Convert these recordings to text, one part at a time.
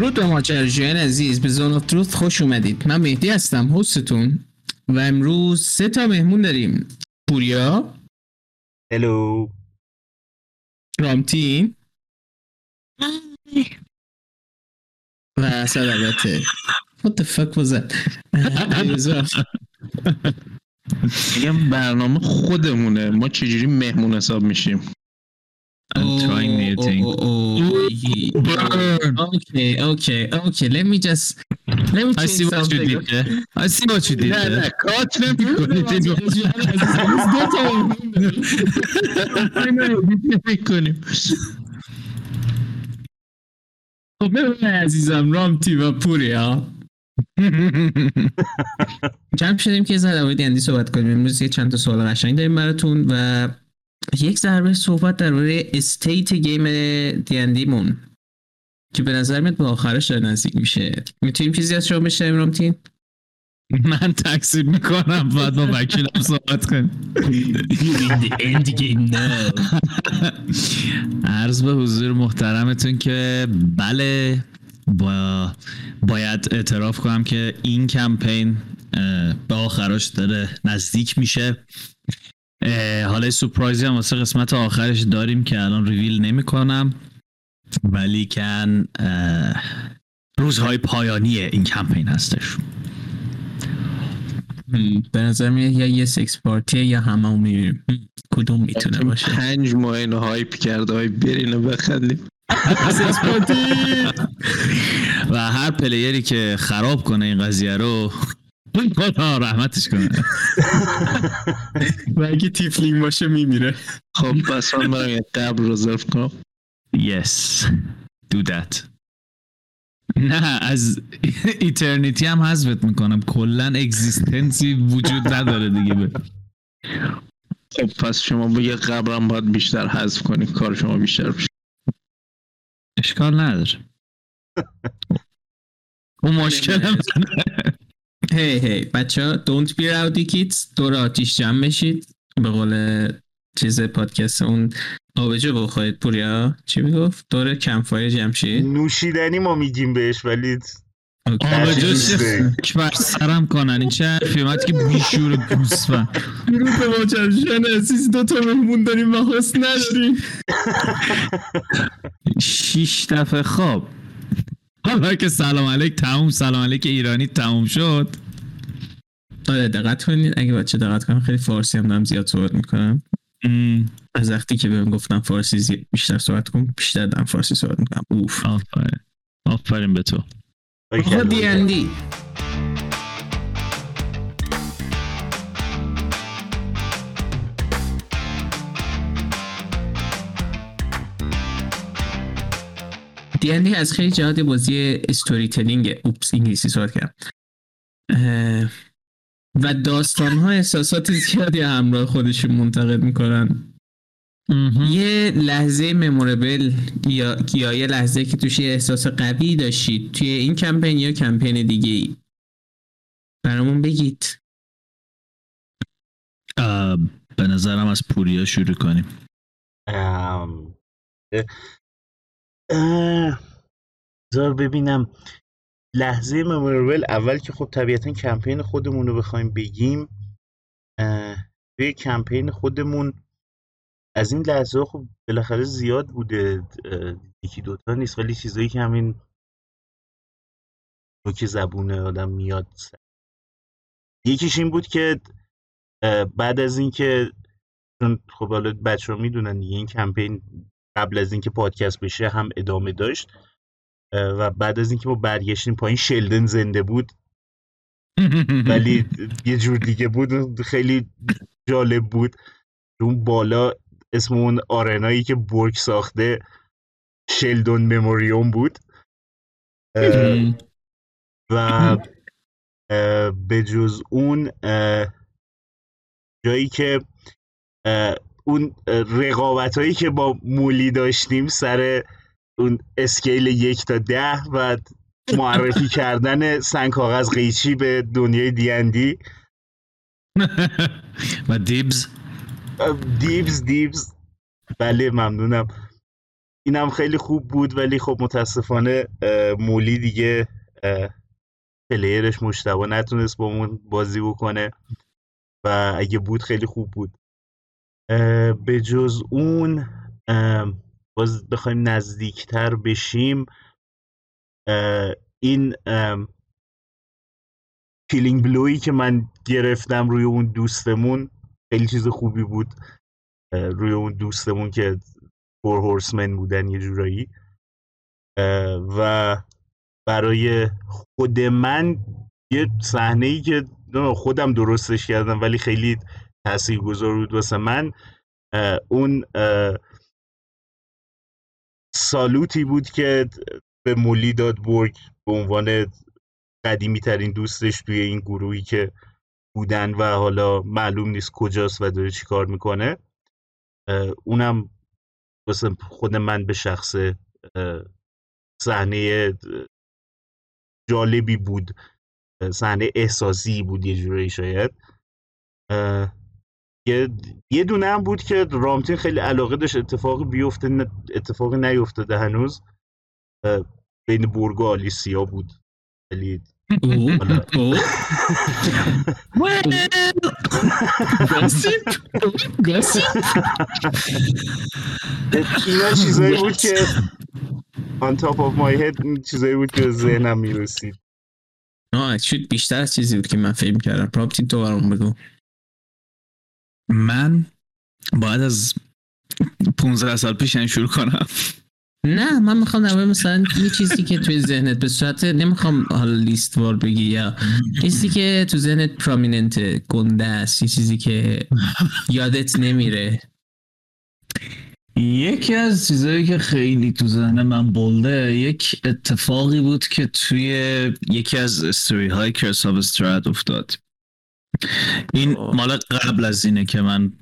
درود به ماجراجویان عزیز. به زون آف تروث خوش اومدید. من مهدی هستم هستتون. و امروز سه تا مهمون داریم. پوریا. هلو رامتین و اسد البته What the fuck was that? میگم برنامه خودمونه. ما چجوری مهمون حساب میشیم؟ I'm trying new Oh, thing. Burn. Okay, okay, okay. Let me just let me I change see what you something. did there. I see what you did نه نه. کات مهمون می‌کنیم خب ببین عزیزم رامتی و پوریا جمع شدیم که زد در اندی صحبت کنیم امروز یه چند تا سوال قشنگ داریم براتون و یک ضربه صحبت درباره استیت گیم دیندیمون که به نظر میاد به آخرش داره نزدیک میشه. می‌تونیم چیزی از شما بشنویم رامتین من تکسیب می‌کنم بعد با وکیلم صحبت کنیم. عرض به حضور محترمتون که بله با باید اعتراف کنم که این کمپین به آخرش داره نزدیک میشه. حالا surprise ی هم واسه قسمت آخرش داریم که الان ریویل نمی کنم ولیکن روزهای پایانی این کمپین هستش. به نظر میاد یا یه sex party ه یا همه می‌بینیم کدوم می‌تونه باشه؟ پنج ماه اینو hype کرده های برین و بخندیم sex party! و هر player ی که خراب کنه این قضیه رو خدا رحمتش کنه. و اگه tiefling باشه میمیره. خب پس من برم یه قبر رزرو کنم. Yes. Do that. نه از eternity هم حذفت می‌کنم. کلا existence ی وجود نداره دیگه. به خب پس شما به یه قبرم باید بیشتر حذف کنی. کار شما بیشتر بشه. اشکال نداره. اون مشکل هم هی هی بچه ها don't be rowdy kids. دور آتیش جمع بشید. به قول چیز پادکست اون آبجو بخورید پوریا چی می‌گفت؟ دور کمفایر جمع شید نوشیدنی ما میگیم بهش ولی. آبجو خاک بر سرم کنن؟ این چه حرفی اومد که بیشور گوسفند. به ماجراجویان عزیز. دو تا مهمون داریم و حس نداریم. شیش دفعه خواب. حالا که سلام علیک تموم. سلام علیک ایرانی تموم شد. آره دقت کنید. اگه بچه دقت کنن خیلی فارسی هم دارم زیاد صحبت می‌کنم. از وقتی که بهم گفتم فارسی زیاد بیشتر صحبت کن بیشتر دارم فارسی صحبت می‌کنم. اوف. آفرین. آفرین به تو. آقا دی اندی دی از خیلی جهات بازی استوری تلینگ اوپس انگلیسی صحبت کردم. و داستان ها احساسات زیادی همراه خودشون منتقل می‌کنن. یه لحظه مموربل یا یا یه لحظه که توش یه احساس قوی داشتید توی این کمپین یا کمپین دیگه ای برامون بگید. به نظرم از پوریا شروع کنیم. بذار ببینم. لحظه مموربل اول که خب طبیعتا کمپین خودمون رو بخوایم بگیم توی کمپین خودمون از این لحظه ها خب بالاخره زیاد بوده یکی دوتا نیست ولی چیزایی که همین رو که زبون آدم میاد یکیش این بود که بعد از اینکه چون خب حالا بچه ها می‌دونن دیگه این کمپین قبل از اینکه پادکست بشه هم ادامه داشت و بعد از اینکه ما برگشتیم پایین شلدن زنده بود. ولی یه جور دیگه بود خیلی جالب بود. اون بالا اسم اون آرنایی که برگ ساخته شلدون مموریوم بود. و به جز اون جایی که اون رقابت هایی که با مولی داشتیم سر اون اسکیل یک تا ده و معرفی کردن سنگ کاغذ قیچی به دنیای دیندی و دیبز. دیبز دیبز بله ممنونم. اینم خیلی خوب بود ولی خب متاسفانه مولی دیگه پلیرش مشتبه نتونست با اون بازی بکنه و اگه بود خیلی خوب بود. به جز اون باز بخوایم نزدیکتر بشیم. این کلینگ بلوی که من گرفتم روی اون دوستمون خیلی چیز خوبی بود روی اون دوستمون که فور هورسمن بودن یه جورایی. و برای خود من یه صحنه ای که خودم درستش کردم ولی خیلی تاثیرگذار بود واسه من. اون سالوتی بود که به مولی داد برگ به عنوان قدیمی ترین دوستش توی این گروهی که بودن و حالا معلوم نیست کجاست و داره چی کار می‌کنه اونم واسه خود من به شخص صحنه جالبی بود صحنه احساسی بود یه جورایی شاید. یه دونه هم بود که رامتین خیلی علاقه داشت اتفاقی بیفته اتفاقی نیفتاده هنوز. بین برگ و آلیسیا بود. ولی اینا چیزایی بود که on top of my head چیزایی بود که ذهنم می‌رسید نه بیشتر از چیزی بود که من فکر کردم پراپتین تو برام بگو. من باید از 15 سال پیش شروع کنم. نه من می‌خوام در مثلا یه چیزی که توی ذهنت به صورت نمی‌خوام حالا لیست وار بگی یا چیزی که تو ذهنت پرامیننت گنده است یه چیزی که یادت نمیره. یکی از چیزهایی که خیلی تو ذهن من بلده یک اتفاقی بود که توی یکی از استوری های کرساب استراد افتاد. این مال قبل از اینه که من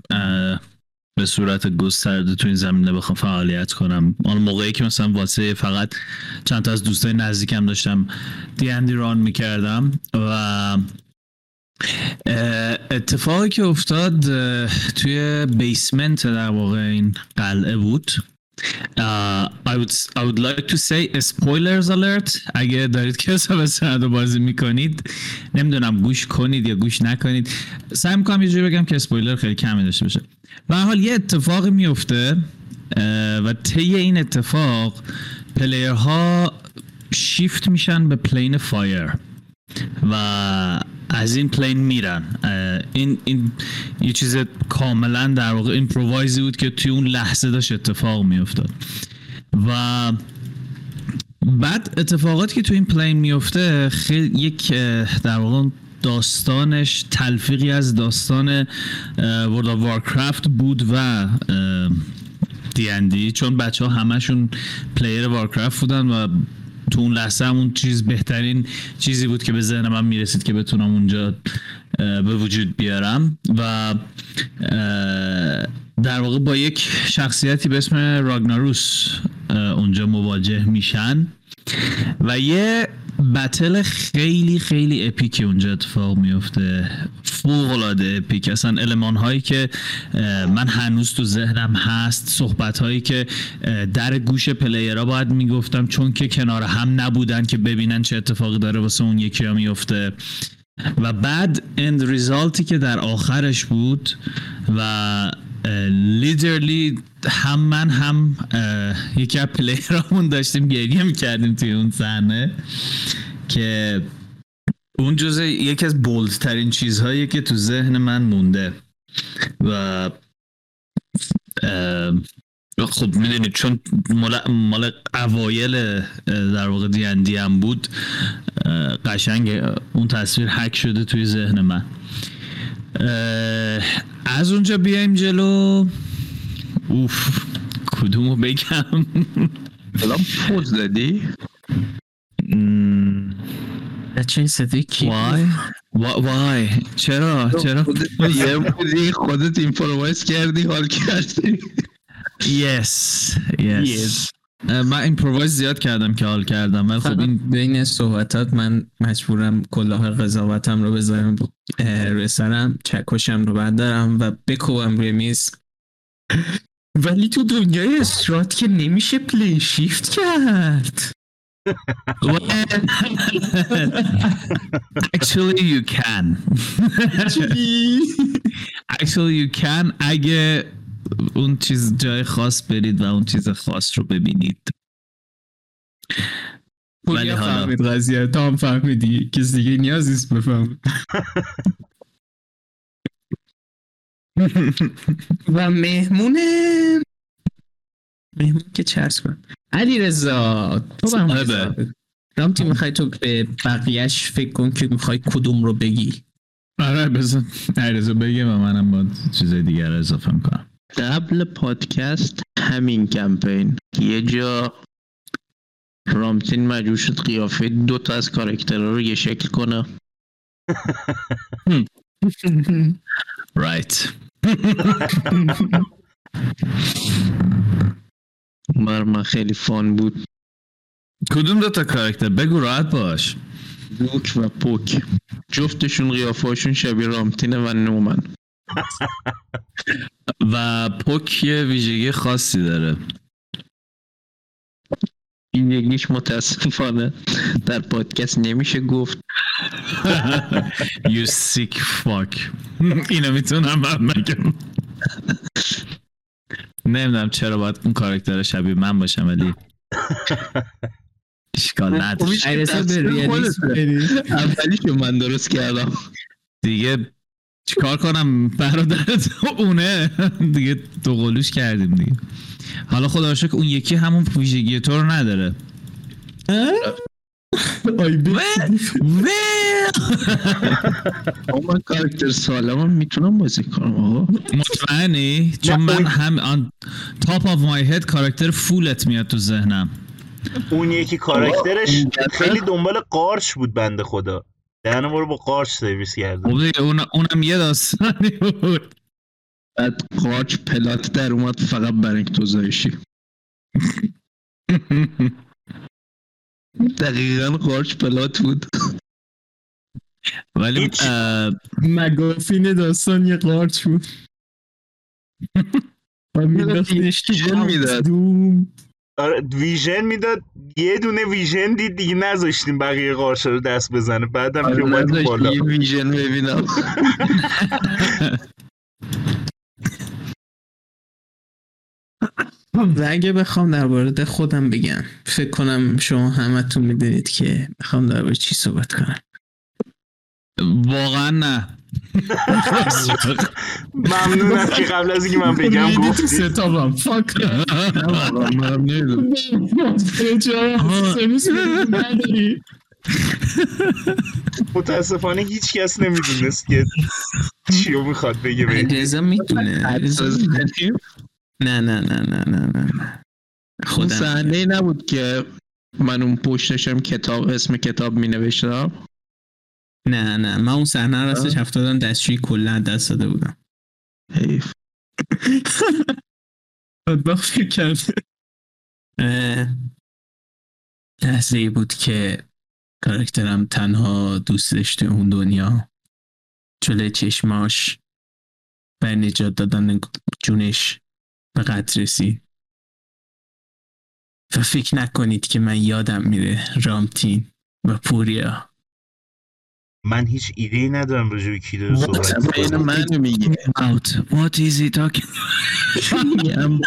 به صورت گسترده تو این زمینه بخوام فعالیت کنم. آن موقعی که مثلا واسه فقط چند تا از دوستای نزدیکم داشتم دیندی ران می‌کردم و اتفاقی که افتاد توی بیسمنت در واقع این قلعه بود. Uh, I would I would like to say spoilers alert. اگه دارید که حساب رو بازی می‌کنید نمی‌دونم گوش کنید یا گوش نکنید. سعی می‌کنم یه جوری بگم که اسپویلر خیلی کمی داشته باشه. و حال یه اتفاقی میفته و طی این اتفاق player ها shift میشن به plane fire و از این plane میرن. این, این یه چیز کاملا در واقع improvise ی بود که توی اون لحظه داشت اتفاق میافتاد. و بعد اتفاقاتی که توی این plane میفته خیلی یک در واقع داستانش تلفیقی از داستان ورد وارکرافت بود و دی چون بچه ها همشون پلیر وارکرافت بودن و تو اون لحظه همون چیز بهترین چیزی بود که به ذهن من می‌رسید که بتونم اونجا به وجود بیارم و در واقع با یک شخصیتی به اسم راگناروس اونجا مواجه میشن و یه بتل خیلی خیلی اپیکی اونجا اتفاق میفته. فوق العاده اپیک. اصلا علمان هایی که من هنوز تو ذهنم هست صحبت هایی که در گوش پلیرها باید می‌گفتم چون که کنار هم نبودن که ببینن چه اتفاقی داره واسه اون یکی ها میفته و بعد اند ریزالتی که در آخرش بود و لیدرلی هم من هم یکی از پلیرامون داشتیم گریه می‌کردیم توی اون صحنه که اون جزء یکی از بولدترین چیزهایی که تو ذهن من مونده. و خب می‌دونید چون مال, مال اوایل در واقع دیندی هم بود قشنگ اون تصویر حک شده توی ذهن من. از اونجا بیایم جلو. اوف کدومو بگم؟ الان پوز دادی؟ چه صدی کی؟ وای وای چرا چرا یه بودی خودت ایمپرووایز کردی حال کردی. یس یس من ایمپرووایز زیاد کردم که حال کردم ولی خب این بین صحبتات من مجبورم کلاه قضاوتم رو بذارم روی سرم چکشم رو بردارم و بکوبم روی میز. ولی تو دنیای استرات که نمیشه پلی شیفت کرد. Actually you can. Actually you can اگه اون چیز جای خاص برید و اون چیز خاص رو ببینید. ولی حالا- فهمید قضیه. تا هم فهمیدی؟ کسی دیگه نیاز نیست بفهم و مهمون مهمون که چرس کن علی رضا تو به. رامتی می‌خوای تو به بقیهش فکر کن که می‌خوای کدوم رو بگی؟ آره بزن عریضا بگه و منم با چیزای دیگر اضافه می‌کنم. قبل پادکست همین کمپین. یه جا رامتین مجبور شد قیافه دو تا از کاراکترها رو یه شکل کنه. رایت بر من خیلی فان بود. کدوم دو تا کاراکتر؟ بگو راحت باش. لوک و پوک. جفتشون قیافهاشون شبیه رامتینه و نومن. و پوک یه ویژگی خاصی داره. این یکیش متاسفانه در پادکست نمیشه گفت. You sick fuck. اینو می‌تونم من بگم. نمی‌دونم چرا باید اون کاراکتر شبیه من باشم ولی اشکال نداره. به ریالیسم. بری. اولیشو من درست کردم. دیگه چیکار کنم برادرت؟ اونه. دیگه دو قلوش کردیم دیگه. حالا خدا شکر اون یکی همون ویژگی تو رو نداره. آی من کاراکتر سالمم می‌تونم بازی کنم آقا؟ مطمئنی؟ چون من هم on top of my head کاراکتر فولت میاد تو ذهنم. اون یکی دفعه- خیلی دنبال قارچ بود بنده خدا. دهن ما رو با قارچ سرویس کرده اون اونم یه داستانی بود. بعد قارچ پلات در اومد فقط برای اینکه تو زایشی دقیقا قارچ پلات بود. ولی مگافین داستان یه قارچ بود. و تو. دوم. آره ویژن می‌داد یه دونه ویژن دید دیگه نذاشتیم بقیه قارچ رو دست بزنه. بعدم که اومد بالا. یه ویژن ببینم. و اگه بخوام در مورد خودم بگم فکر کنم شما همتون می‌دونید که بخوام در مورد چی صحبت کنم. واقعا نه. ممنونم که قبل از اینکه من بگم تو گفتی. ستابم فاک منم نمی‌دونم. متاسفانه هیچ کس نمی‌دونست که چیو می‌خواد بگه به رضا می‌دونه. نه نه نه نه نه نه خودم. صحنه نبود که من اون پشتشم کتاب اسم کتاب می نوشتم نه نه. من اون صحنه راستش هفتادم دستشویی کلا دست داده بودم. حیف. بدبخت فکر کرده اه، لحظه ای بود که کاراکترم تنها دوست داشته اون دنیا. جلوی چشماش بر نجات دادن جونش به قدر رسید. و فکر نکنید که من یادم میره رامتین و پوریا. من هیچ ایده ای ندارم راجع به کی داره صحبت بین می‌کنه. منو میگه. Out. What is he talking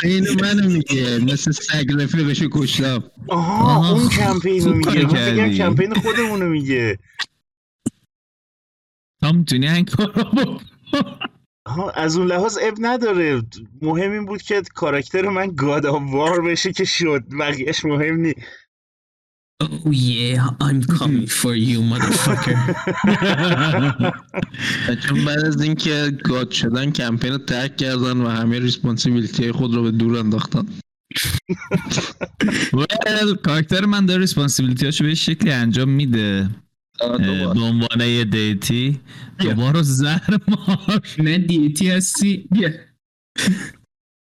بین منو میگه. مثل سگ رفیقشو کشتم. آها آها، اون کمپین رو میگه. من بگم. کمپین خودمونو میگه. تا می‌تونی این کار از اون لحاظ اب نداره. مهم این بود که کاراکتر من گاد وار بشه که شد. بقیهش مهم نی Oh yeah, I'm coming for you motherfucker. چون بعد از اینکه god شدن کمپین رو ترک کردن و همه responsibility خود رو به دور انداختن. Well, کاراکتر من داره responsibility اشو به شکلی انجام میده. به عنوان یه deity. دوباره زهر مار نه deity هستی. بیا.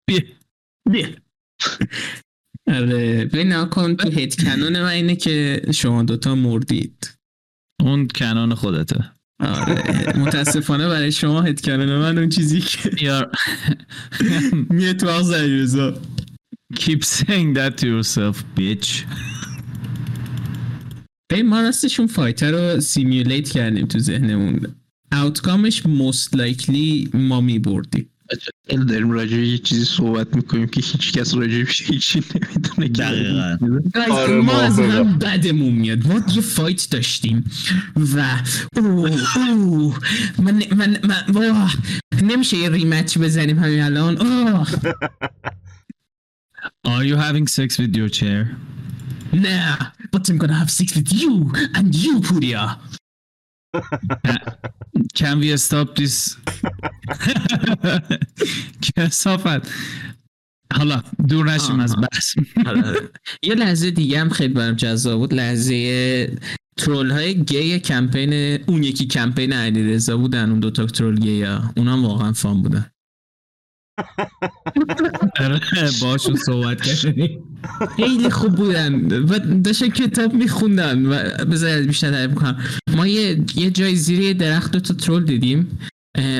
بیا. بیا. آره. ببین کن تو هیت کنون من اینه که شما دوتا مردید. اون کنان خودته. آره. متاسفانه برای شما هد کردن من اون چیزی که یار. میه تو آغز علیرضا keep saying that to yourself bitch. ببین ما راستشون فایتر رو سیمیولیت کردیم تو ذهنمون. اوتکامش most likely ما می بردیم خیلی داریم راجع به یه چیزی صحبت می‌کنیم که هیچ کس راجبش هیچی نمی‌دونه که دقیقاً. آره، ما از. هم بدمون میاد ما یه فایت داشتیم و اوه اوه من من من. نمیشه یه ریمچ بزنیم همین الان اوه are you having sex with your chair? نه but I'm gonna have sex with you and you Puria can we stop this? کسافت. حالا دور نشیم. از بحث. یه لحظه دیگه هم خیلی برام جذاب بود. لحظه ترول های گی کمپین اون یکی کمپین علیرضا بودن اون دوتا ترول گی ها اونا واقعا فان بودن. آره، باشون صحبت کردیم. خیلی خوب بودن و داشتن کتاب میخوندن و بذار بیشتر تعریف کنم ما یه, یه جای زیر درخت دو تا ترول دیدیم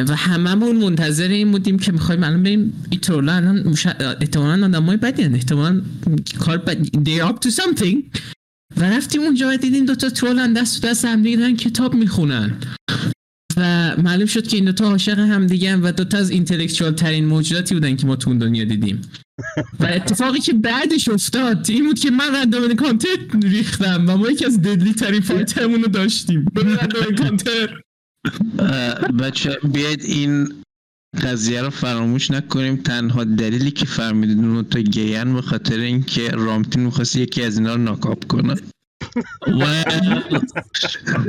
و هممون منتظر این بودیم که می‌خوایم الان بریم این ترول الان مش- احتمالا آدم های بدی هن. احتمالا کار بد they up to something. و رفتیم اونجا و دیدیم دوتا ترول هم دست دست هم دیگه دارن کتاب می‌خونن. و معلوم شد که این دوتا عاشق هم دیگه و دوتا از اینتלקچوال ترین موجوداتی بودن که ما تو اون دنیا دیدیم. و اتفاقی که بعدش افتاد این بود که من رندوم کانتر ریختم و ما یکی از ددلی ترین فایترمون رو داشتیم رندوم کانتر بچه بیاید این قضیه رو فراموش نکنیم. تنها دلیلی که فهمیدین اون تا گیان به خاطر اینکه رامتین می‌خواست یکی از اینا رو ناکاپ کنه. Well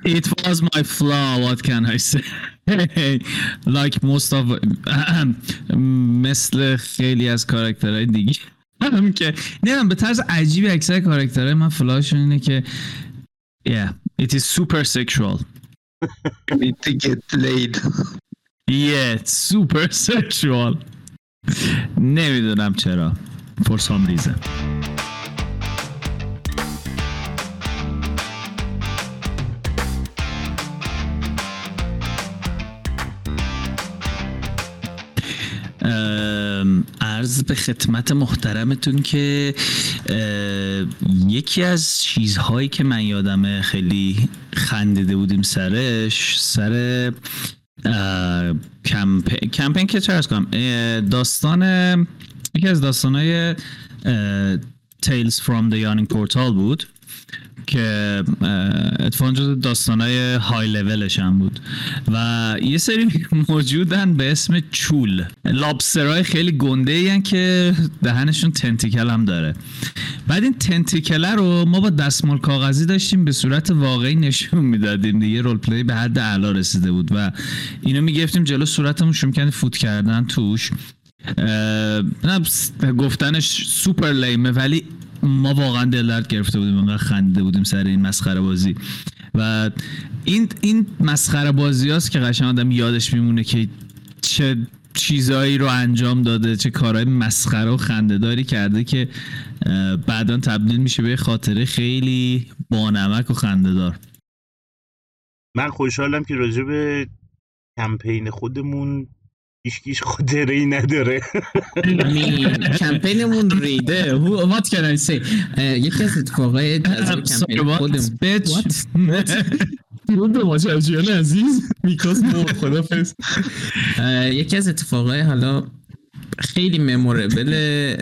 it was my flaw what can I say? like most of مثل خیلی از کاراکترهای دیگه هم که نمی‌دونم به طرز عجیبی اکثر کاراکترهای من فلاشون اینه که yeah it is super sexual. Need to get laid. Yeah it's super sexual. نمی‌دونم چرا for some reason. عرض به خدمت محترمتون که یکی از چیزهایی که من یادمه خیلی خندیده بودیم سرش سر اه، کمپ- کمپین که چه کنم داستان یکی از داستانهای Tales from the Yawning Portal بود. که اتفاقا جز داستانهای های لولش هم بود. و یه سری موجودن به اسم chuul. lobster های خیلی گنده این که دهنشون tentacle هم داره. بعد این tentacle ه رو ما با دستمال کاغذی داشتیم به صورت واقعی نشون می‌دادیم. دیگه role play به حد اعلا رسیده بود و اینو می‌گرفتیم جلو صورتمون کردیم فوت کردن توش. نه گفتنش super lame ه ولی ما واقعا دل درد گرفته بودیم انقدر خنده بودیم سر این مسخره بازی. و این این مسخره بازی هاست که قشنگ آدم یادش میمونه که چه چیزایی رو انجام داده چه کارهای مسخره و خندهداری کرده که بعدا تبدیل میشه به خاطره خیلی بانمک و خندهدار. من خوشحالم که راجع به کمپین خودمون هیچکیش خاطره ای نداره. همین کمپینمون ریده. Who- what can I say? یکی از اتفاقای کمپین. خودمون. What? درود به ماجرجویان عزیز میکاس مرد خدافز یکی از اتفاقای حالا خیلی memorable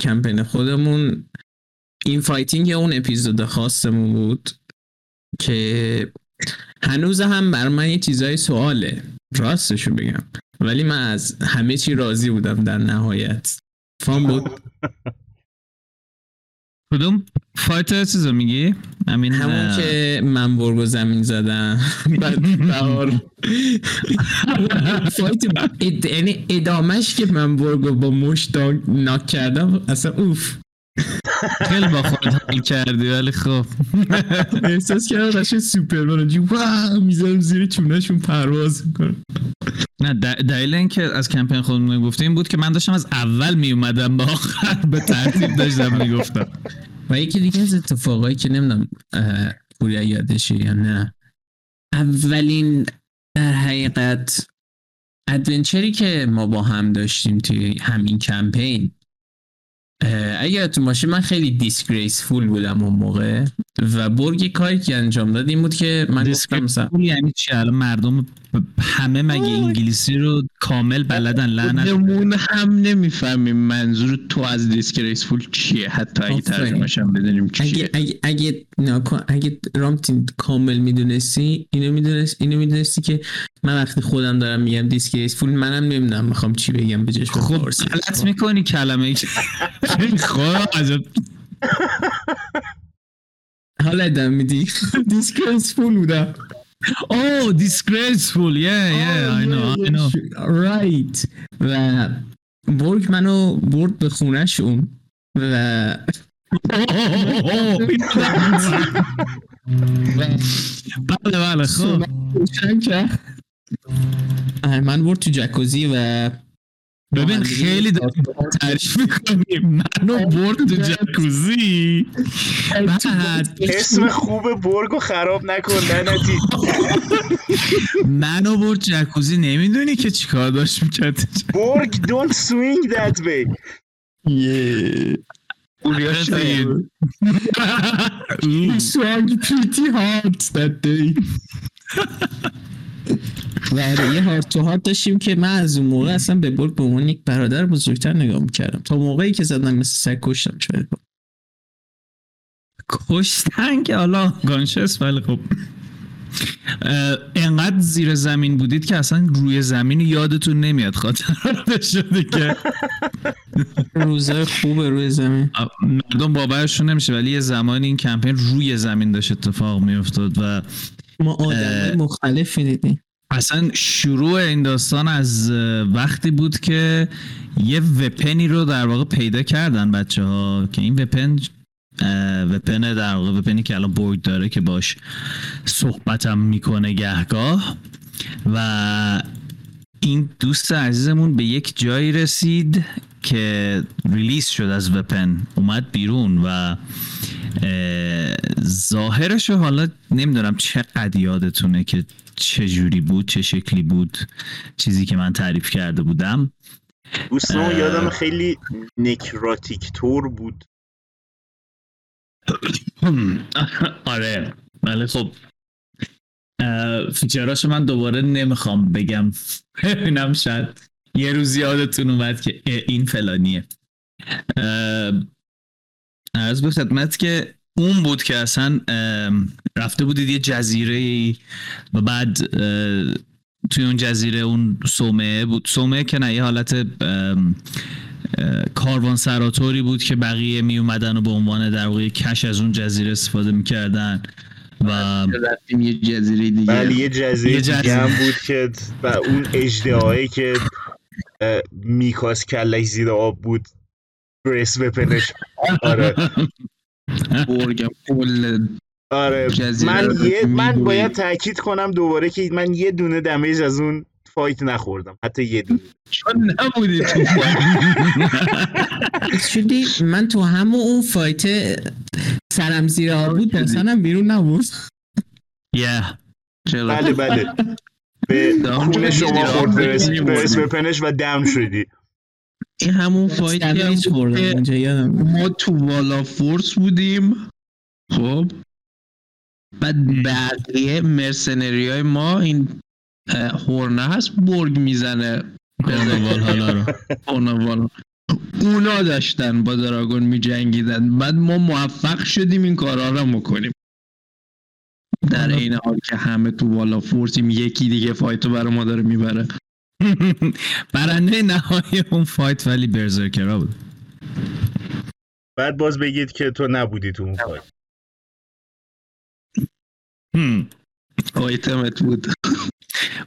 کمپین خودمون این fighting یا اون اپیزود خاصمون بود که هنوز هم بر من یه چیزای سواله. راستشو بگم. ولی من از همه چی راضی بودم در نهایت. فان بود. کدوم فایت چیزو میگی؟ همین همون که من برگو زمین زدم. بعد بهار. فایت اد- یعنی ادامش که من برگو با مش داگ ناک کردم اصلا اوف. خیلی با خودت حال کردی ولی خب. احساس کردم قشنگ سوپرمن جو واو می‌ذارم زیر چونهشون پرواز می‌کنم. نه دلیل اینکه از کمپین خودمون گفتیم این بود که من داشتم از اول می اومدم به آخر به ترتیب داشتم می‌گفتم. و یکی دیگه از اتفاقایی که نمی‌دونم پوریا یادشه یا نه. اولین حقیقت ادونچری که ما با هم داشتیم توی همین کمپین اگر تو ماشین من خیلی دیسگریسفول بودم اون موقع و برگ کاری که انجام داد این بود که من گفتم مثلا یعنی چی؟ الان مردم همه مگه انگلیسی رو کامل بلدن؟ لعنت خودمون هم نمی‌فهمیم منظور تو از دیسگریسفول چیه؟ حتی اگه. ترجمهش هم بدونیم چیه. اگه اگه اگه اگه رامتین کامل می‌دونستی اینو می‌دونست اینو می‌دونستی که من وقتی خودم دارم میگم دیسگریسفول منم نمی‌دونم می‌خوام چی بگم به جاش خب. غلط می‌کنی کلمه خب عجب. حالا ادام میدی. دیسگریسفول بودم. Oh, disgraceful. Yeah, yeah, I know, I know. right و برگ منو برد به خونهشون و بله بله خب. آره، من برد تو جکوزی و ببین خیلی داری تعریف می‌کنی منو برد تو جکوزی بعد اسم خوب برگو خراب نکن لعنتی منو برد جکوزی نمی‌دونی که چیکار داشت می‌کرد برگ don't swing that way. پوریا شاید. He swung pretty hard that day. و آره، یه هارت تو هارت داشتیم که من از اون موقع اصلا به برگ به عنوان یک برادر بزرگتر نگاه می‌کردم. تا موقعی که زدم مثل سگ کشتم شاید. کشتن که حالا گانشس ولی خب. انقدر زیر زمین بودید که اصلا روی زمین یادتون نمیاد خاطر شده که روزای خوب روی زمین. مردم باورشون نمیشه ولی یه زمانی این کمپین روی زمین داشت اتفاق میافتاد و ما آدم مختلفی دیدیم. اصلا شروع این داستان از وقتی بود که یه وپنی رو در واقع پیدا کردن بچه ها که این وپن وپن در واقع وپنی که الان بورد داره که باش صحبتم می‌کنه گهگاه. و این دوست عزیزمون به یک جایی رسید که ریلیز شد از وپن. اومد بیرون و اه، ظاهرش رو حالا نمی‌دونم چقدر یادتونه که چه جوری بود چه شکلی بود چیزی که من تعریف کرده بودم. دوستان اه. یادم خیلی نکراتیک تور بود. آره ولی خب اه، فیچراشو من دوباره نمی‌خوام بگم. ببینم شاید یه روز یادتون اومد که این فلانیه. عرض به خدمت که اون بود که اصلا رفته بودید یه جزیره ای و بعد توی اون جزیره اون صومعه بود صومعه که نه یه حالت کاروان سراتوری بود که بقیه می اومدن و به عنوان در واقع کش از اون جزیره استفاده می‌کردن و رفتیم یه جزیره دیگه ولی یه جزیره یه دیگه. هم بود که و اون اجدهایی که میکاس کلش زیر آب بود برس وپنش آره. برگم آره. من یه من. باید تاکید کنم دوباره که من یه دونه دمیج از اون فایت نخوردم. حتی یه دونه. چون نبودی تو شدی من تو همون اون فایت سرم زیر آب بود دستانم بیرون نبود. یه. بله بله. به دام خون شدی، شما خورد برس. برس وپنش و دم شدی. این همون فایتی هم یادم. ما تو والا فورس بودیم. خب. بعد بقیه mercenary های ما این horn ه هست برگ می‌زنه. رو. اونا داشتن با dragon می جنگیدن. بعد ما موفق شدیم این کارا رو بکنیم. در این حال که همه تو wall of force یم یکی دیگه fight و برای ما داره می‌بره. برنده نهایی اون fight ولی berserker ا بود. بعد باز بگید که تو نبودی تو اون فایت. هم. آیتمت بود.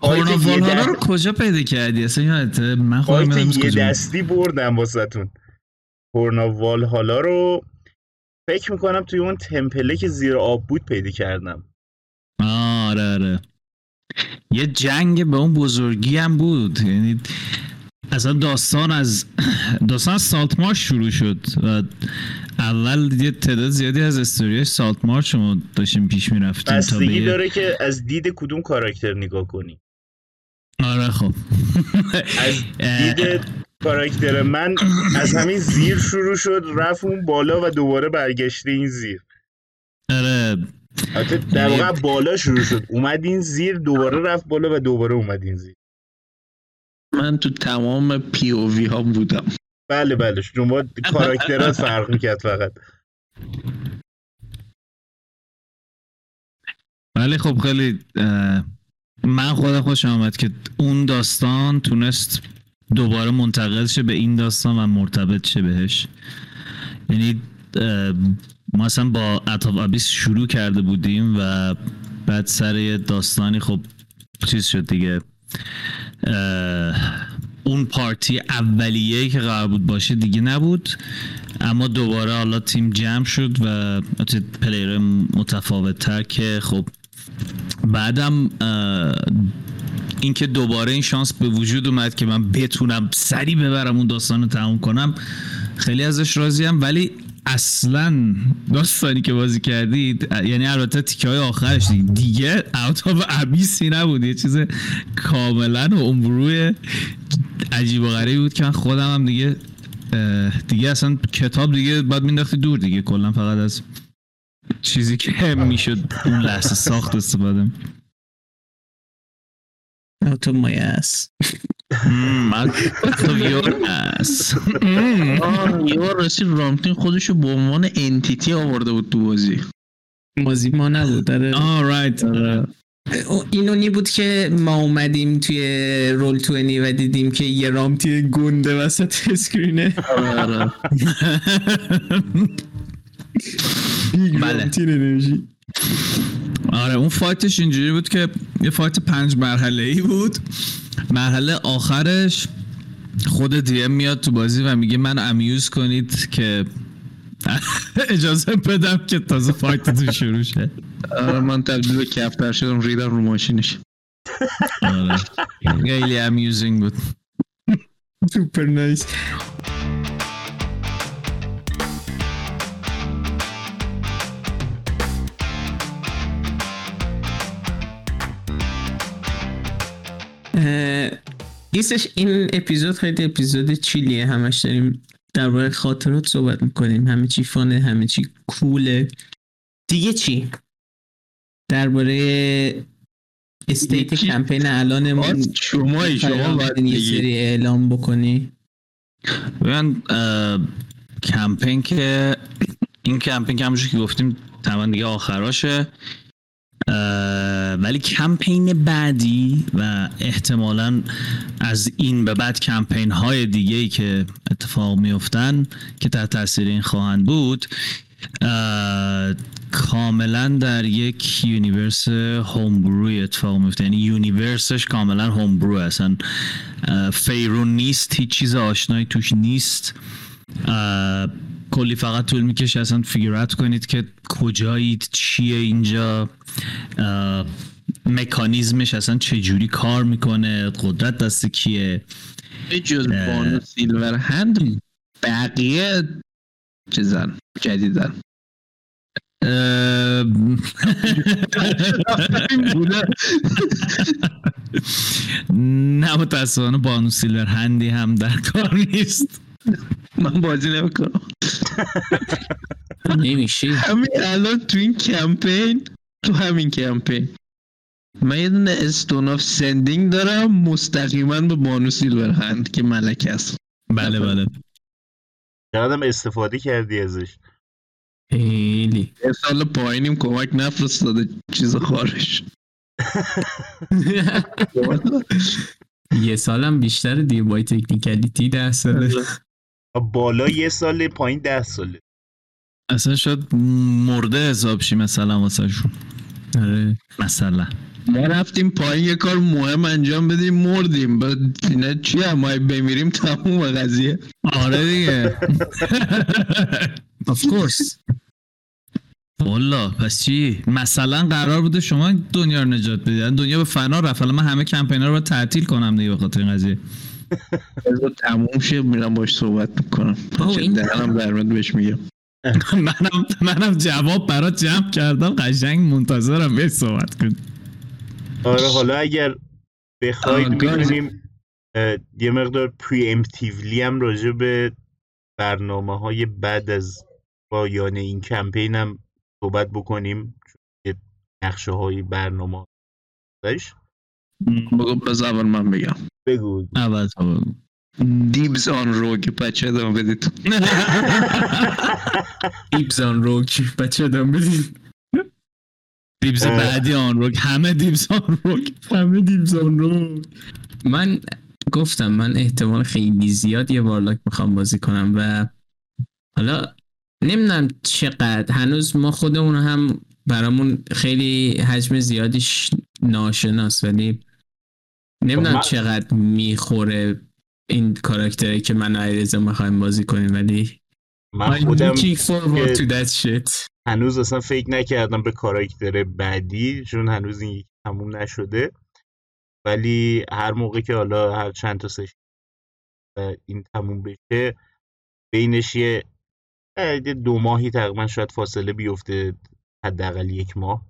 حالا رو کجا پیدا کردی؟ اصلا یادته من خودم یه. دستی بردم واسهتون. هورناوال حالا رو فکر می‌کنم توی اون تمپله که زیر آب بود پیدا کردم. آره آره. یه جنگ به اون بزرگی هم بود. یعنی اصلا داستان از داستان از سالت مارش شروع شد و اول یه تعداد زیادی از استوریای سالت مارش رو داشتیم پیش می‌رفتیم تا بستگی به داره که از دید کدوم کاراکتر نگاه کنی. آره خب. از دید کاراکتر من از همین زیر شروع شد رفت اون بالا و دوباره برگشته این زیر. آره. البته در واقع بالا شروع شد. اومد این زیر دوباره رفت بالا و دوباره اومد این زیر. من تو تمام پی او وی ها بودم. بله بله. شما کاراکترات فرق می‌کرد فقط. ولی خب خیلی من خودم خوش آمد که اون داستان تونست دوباره منتقل شه به این داستان و مرتبط شه بهش. یعنی ما اصلا با اطاف ابیس شروع کرده بودیم و بعد سر داستانی خب چیز شد دیگه. اون پارتی اولیه که قرار بود باشه دیگه نبود. اما دوباره حالا تیم جمع شد و پلیر متفاوت تر که خب بعدم اینکه دوباره این شانس به وجود اومد که من بتونم سری ببرم اون داستان رو تموم کنم خیلی ازش راضیم. ولی اصلا داستانی که بازی کردید یعنی البته تیکه های آخرش دیگه, دیگه اوت آف ابیسی نبود. یه چیز کاملا و امروی عجیب و غریبی بود که من خودم هم دیگه دیگه اصلا کتاب دیگه باید مینداختی دور دیگه. کلا فقط از چیزی که می‌شد اون لحظه ساخت استفاده. My یه بار رسید رامتین خودشو به عنوان entity آورده بود تو بازی. مازی ما نبود آه right این اونی بود که ما اومدیم توی Roll 20 و دیدیم که یه رامتی گنده وسط screen ه. آره. بله. انرژی آره اون fight ش اینجوری بود که یه fight پنج مرحله ای بود. مرحله آخرش خود DM میاد تو بازی و میگه من amuse کنید که اجازه بدم که تازه fight تو شروع شه. آره من تبدیل به کفتر شدم ریدم رو ماشینش. آره. خیلی amusing بود. super nice نیستش این اپیزود خیلی اپیزود چیلیه. همش داریم درباره خاطرات صحبت می‌کنیم. همه چی فانه همه چی کوله. دیگه چی؟ درباره استیت کمپین الانمون شمایی شما باید یه سری اعلام بکنی. ببین کمپین که این کمپین که همونجور که گفتیم تمام دیگه آخراشه. ولی کمپین بعدی و احتمالا از این به بعد کمپین های دیگه ای که اتفاق میفتن که تحت تاثیر این خواهند بود کاملا در یک universe homebrew ی اتفاق میفته یعنی universe ش کاملا homebrew اصلا Faerûn نیست هیچ چیز آشنایی توش نیست. کلی فقط طول می‌کشه اصلا figure out کنید که کجایید چیه اینجا مکانیزمش اصلا چجوری کار می‌کنه قدرت دست کیه. به جز. بانو سیلور هند بقیه چیزن جدیدن. نه متاسفانه بانو سیلور هندی هم در کار نیست. من بازی نمی‌کنم. نمیشه همین الان تو این کمپین تو همین کمپین. من یه دونه stone of sending دارم مستقیما به بانو Silverhand که ملک است. بله بله. چقدرم استفاده کردی ازش. خیلی. یه سال پایینیم کمک نفرستاده چیز خارش. یه سالم بیشتر دیگه با تکنیکالیتی ده ساله بالا یه سال پایین ده ساله. اصلا شاید مرده حساب شی مثلا واسه شون آره. مثلا. ما رفتیم پایین یه کار مهم انجام بدیم مردیم. بعد اینا چی هم؟ ما بمیریم تموم قضیه. آره دیگه. Of course. والا پس چی؟ مثلا قرار بوده شما دنیا رو نجات بدید یعنی دنیا به فنا رفت. حالا من همه کمپینا رو باید تعطیل کنم دیگه به خاطر این قضیه. بذار تموم شه میرم باش صحبت می‌کنم. دهنم در میاد بهش میگم. منم منم جواب برات جمع کردم قشنگ منتظرم بهش صحبت کن آره حالا اگر بخواید. می‌تونیم یه مقدار پری امپتیولی هم راجع به برنامه های بعد از پایان این کمپین هم صحبت بکنیم نقشه های برنامه داشت بذار اول من بگم. بگو. اول بگو. دیبز آن روگ بچه ادامه بدید. ایبزان روک بچه ادام بدید. دیبز. بعدی آن رو همه دیبز آن رو همه دیبزان روک من گفتم من احتمال خیلی زیاد یه وارلاک می‌خوام بازی کنم و حالا نمی‌دونم چقدر. هنوز ما خودمون هم برامون خیلی حجم زیادیش ناشناس ولی نمی‌دونم من- چقدر می‌خوره این کاراکتری که من علیرضا می‌خوایم بازی کنیم ولی من خودم هنوز اصلا فکر نکردم به کاراکتر بعدی چون هنوز این یکی تموم نشده. ولی هر موقع که حالا هر چند تا سشن و این تموم بشه بینش یه دو ماهی تقریبا شاید فاصله بیفته حداقل یک ماه.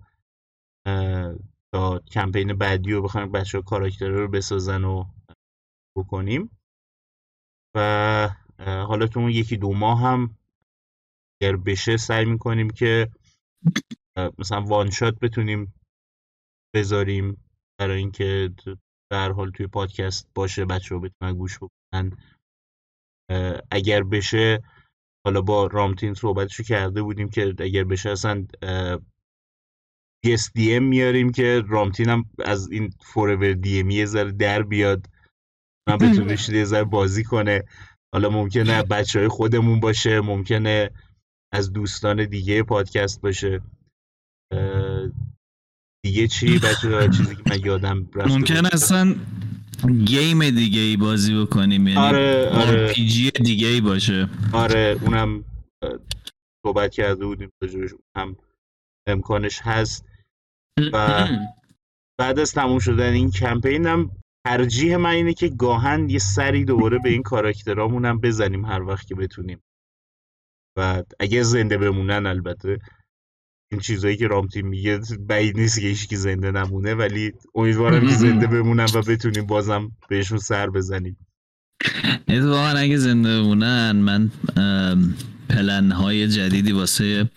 اه، تا کمپین بعدی رو بخوایم بچه ها کاراکتر رو بسازن و بکنیم. و حالا تو اون یکی دو ماه هم اگر بشه سعی می‌کنیم که مثلا وان شات بتونیم بذاریم برای اینکه در حال توی پادکست باشه بچه ها بتونن گوش بکنن. اگر بشه حالا با رامتین صحبتشو کرده بودیم که اگر بشه اصلا ام میاریم که رامتین هم از این فورور دی ام یه ذره در بیاد من بتونه یه ذره بازی کنه. حالا ممکنه بچه های خودمون باشه ممکنه از دوستان دیگه پادکست باشه. دیگه چی؟ بچه چیزی که من یادم رفته ممکن. اصلا گیم دیگه ای بازی بکنیم یعنی آره آره. RPG دیگه ای باشه. آره اونم صحبت کرده بودیم هم امکانش هست. و بعد از تموم شدن این کمپین هم ترجیح من اینه که گاهن یه سری دوباره به این کاراکترامون هم بزنیم هر وقت که بتونیم. و اگه زنده بمونن البته. این چیزایی که رامتین میگه بعید نیست که هیچکی زنده نمونه ولی امیدوارم که زنده بمونن و بتونیم بازم بهشون سر بزنیم. اتفاقا اگه زنده بمونن من پلن های جدیدی واسه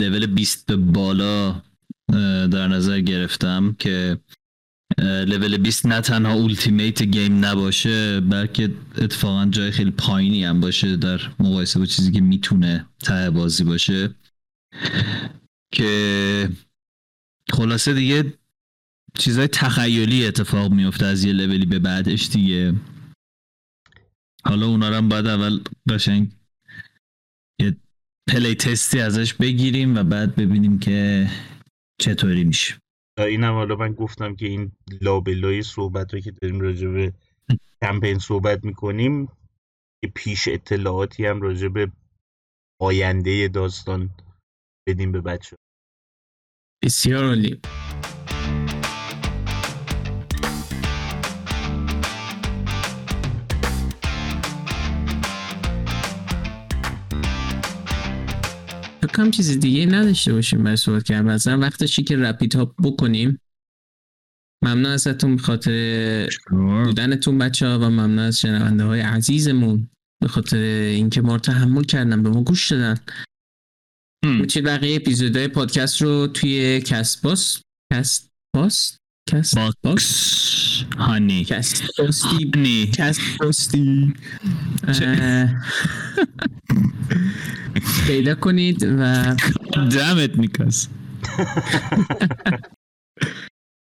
لول 20 به بالا در نظر گرفتم که لول 20 نه تنها اولتیمیت گیم نباشه بلکه اتفاقا جای خیلی پایینی هم باشه در مقایسه با چیزی که می‌تونه ته بازی باشه. که خلاصه دیگه چیزای تخیلی اتفاق میفته از یه لولی به بعدش دیگه. حالا اونا رو هم باید اول قشنگ یه پلی تستی ازش بگیریم و بعد ببینیم که چطوری میشه؟ این هم حالا من گفتم که این لابلای صحبت که داریم راجع به کمپین صحبت می‌کنیم یه پیش اطلاعاتی هم راجع به آینده داستان بدیم به بچه بسیار عالی. فکرم چیز دیگه نداشته باشیم برای صحبت کردن. مثلا وقتشی که رپیت ها بکنیم. ممنون ازتون خاطر بودنتون بچه ها و ممنون از شنونده های عزیزمون به خاطر اینکه ما رو تحمل کردن به ما گوش دادن. می‌تونید بقیه اپیزودهای پادکست رو توی کست باس کست باس کست باکس باکس هانی. کست باستی هانی کست پیدا کنید و دمت میکاس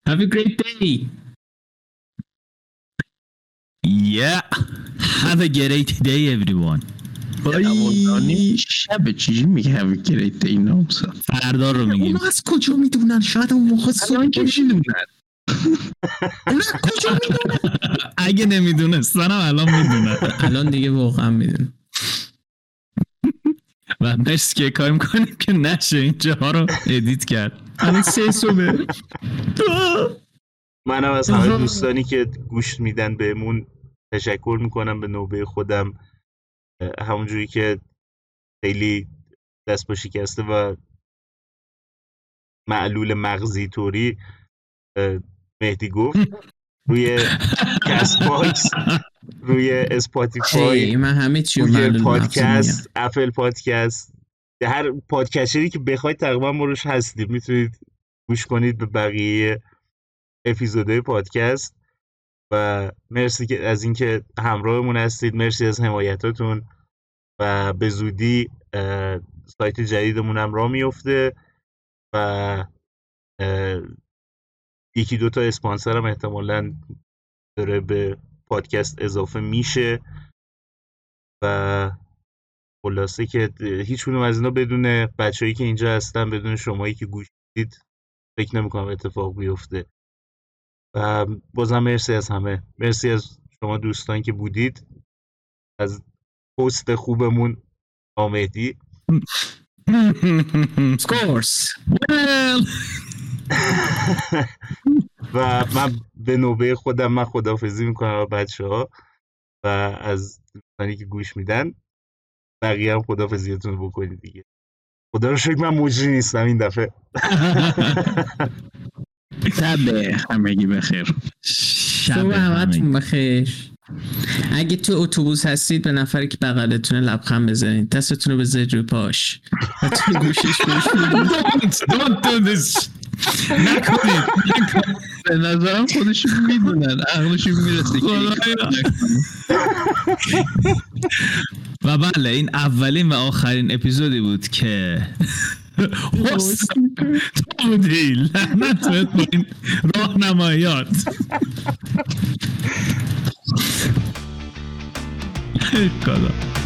have a great day. Yeah. Have a great day everyone. دوازدانی شب چیزی میگه همی گریت این نامسا فردا رو میگیم. اونا از کجا می‌دونن؟ شاید اون موقع باشه. می‌دونن. اونا از کجا می‌دونن؟ اگه نمیدونستنم الان می‌دونم. الان دیگه واقعا می‌دونن و مرسی که کار می‌کنیم که نشه. اینجاها رو ادیت کرد. الان سه صبح. منم از همه. دوستانی که گوش میدن بهمون تشکر می‌کنم به نوبه خودم. همونجوری که خیلی دست با شکسته و معلول مغزی طوری مهدی گفت. روی کست باکس روی اسپاتیفای من همه چی رو روی پادکست اپل پادکست. هر پادکستری که بخواید تقریبا ما روش هستیم. می‌تونید گوش کنید به بقیه اپیزودهای پادکست. و مرسی که از اینکه همراهمون هستید. مرسی از حمایتاتون و به زودی سایت جدیدمون هم راه میفته و یکی دوتا اسپانسر هم احتمالا داره به پادکست اضافه میشه و خلاصه که هیچ کدوم از اینا بدون بچههایی که اینجا هستن بدون شمایی که گوش می‌دید فکر نمی‌کنم اتفاق بیفته. و بازم مرسی از همه. مرسی از شما دوستان که بودید. از پست خوبمون course. Well. و من به نوبه خودم من خدافزی می‌کنم با بچه ها و از دوستانی که گوش میدن بقیه هم خدافزیتون رو بکنید دیگه. خدا رو شکر من مجری نیستم این دفعه. شب همگی بخیر. شب همتون. بخیر. اگه تو اتوبوس هستید به نفری که بغلتونه لبخند بزنید. دستتون رو بذارید روی پاش. و تو گوشش گوش بدید. Don't, don't do this. نکنید. به نظرم خودشون می‌دونن. عقلشون می‌رسه. و بله این اولین و آخرین اپیزودی بود که حسن تو بودی. لعنت بهت با این راهنمایات ای خدا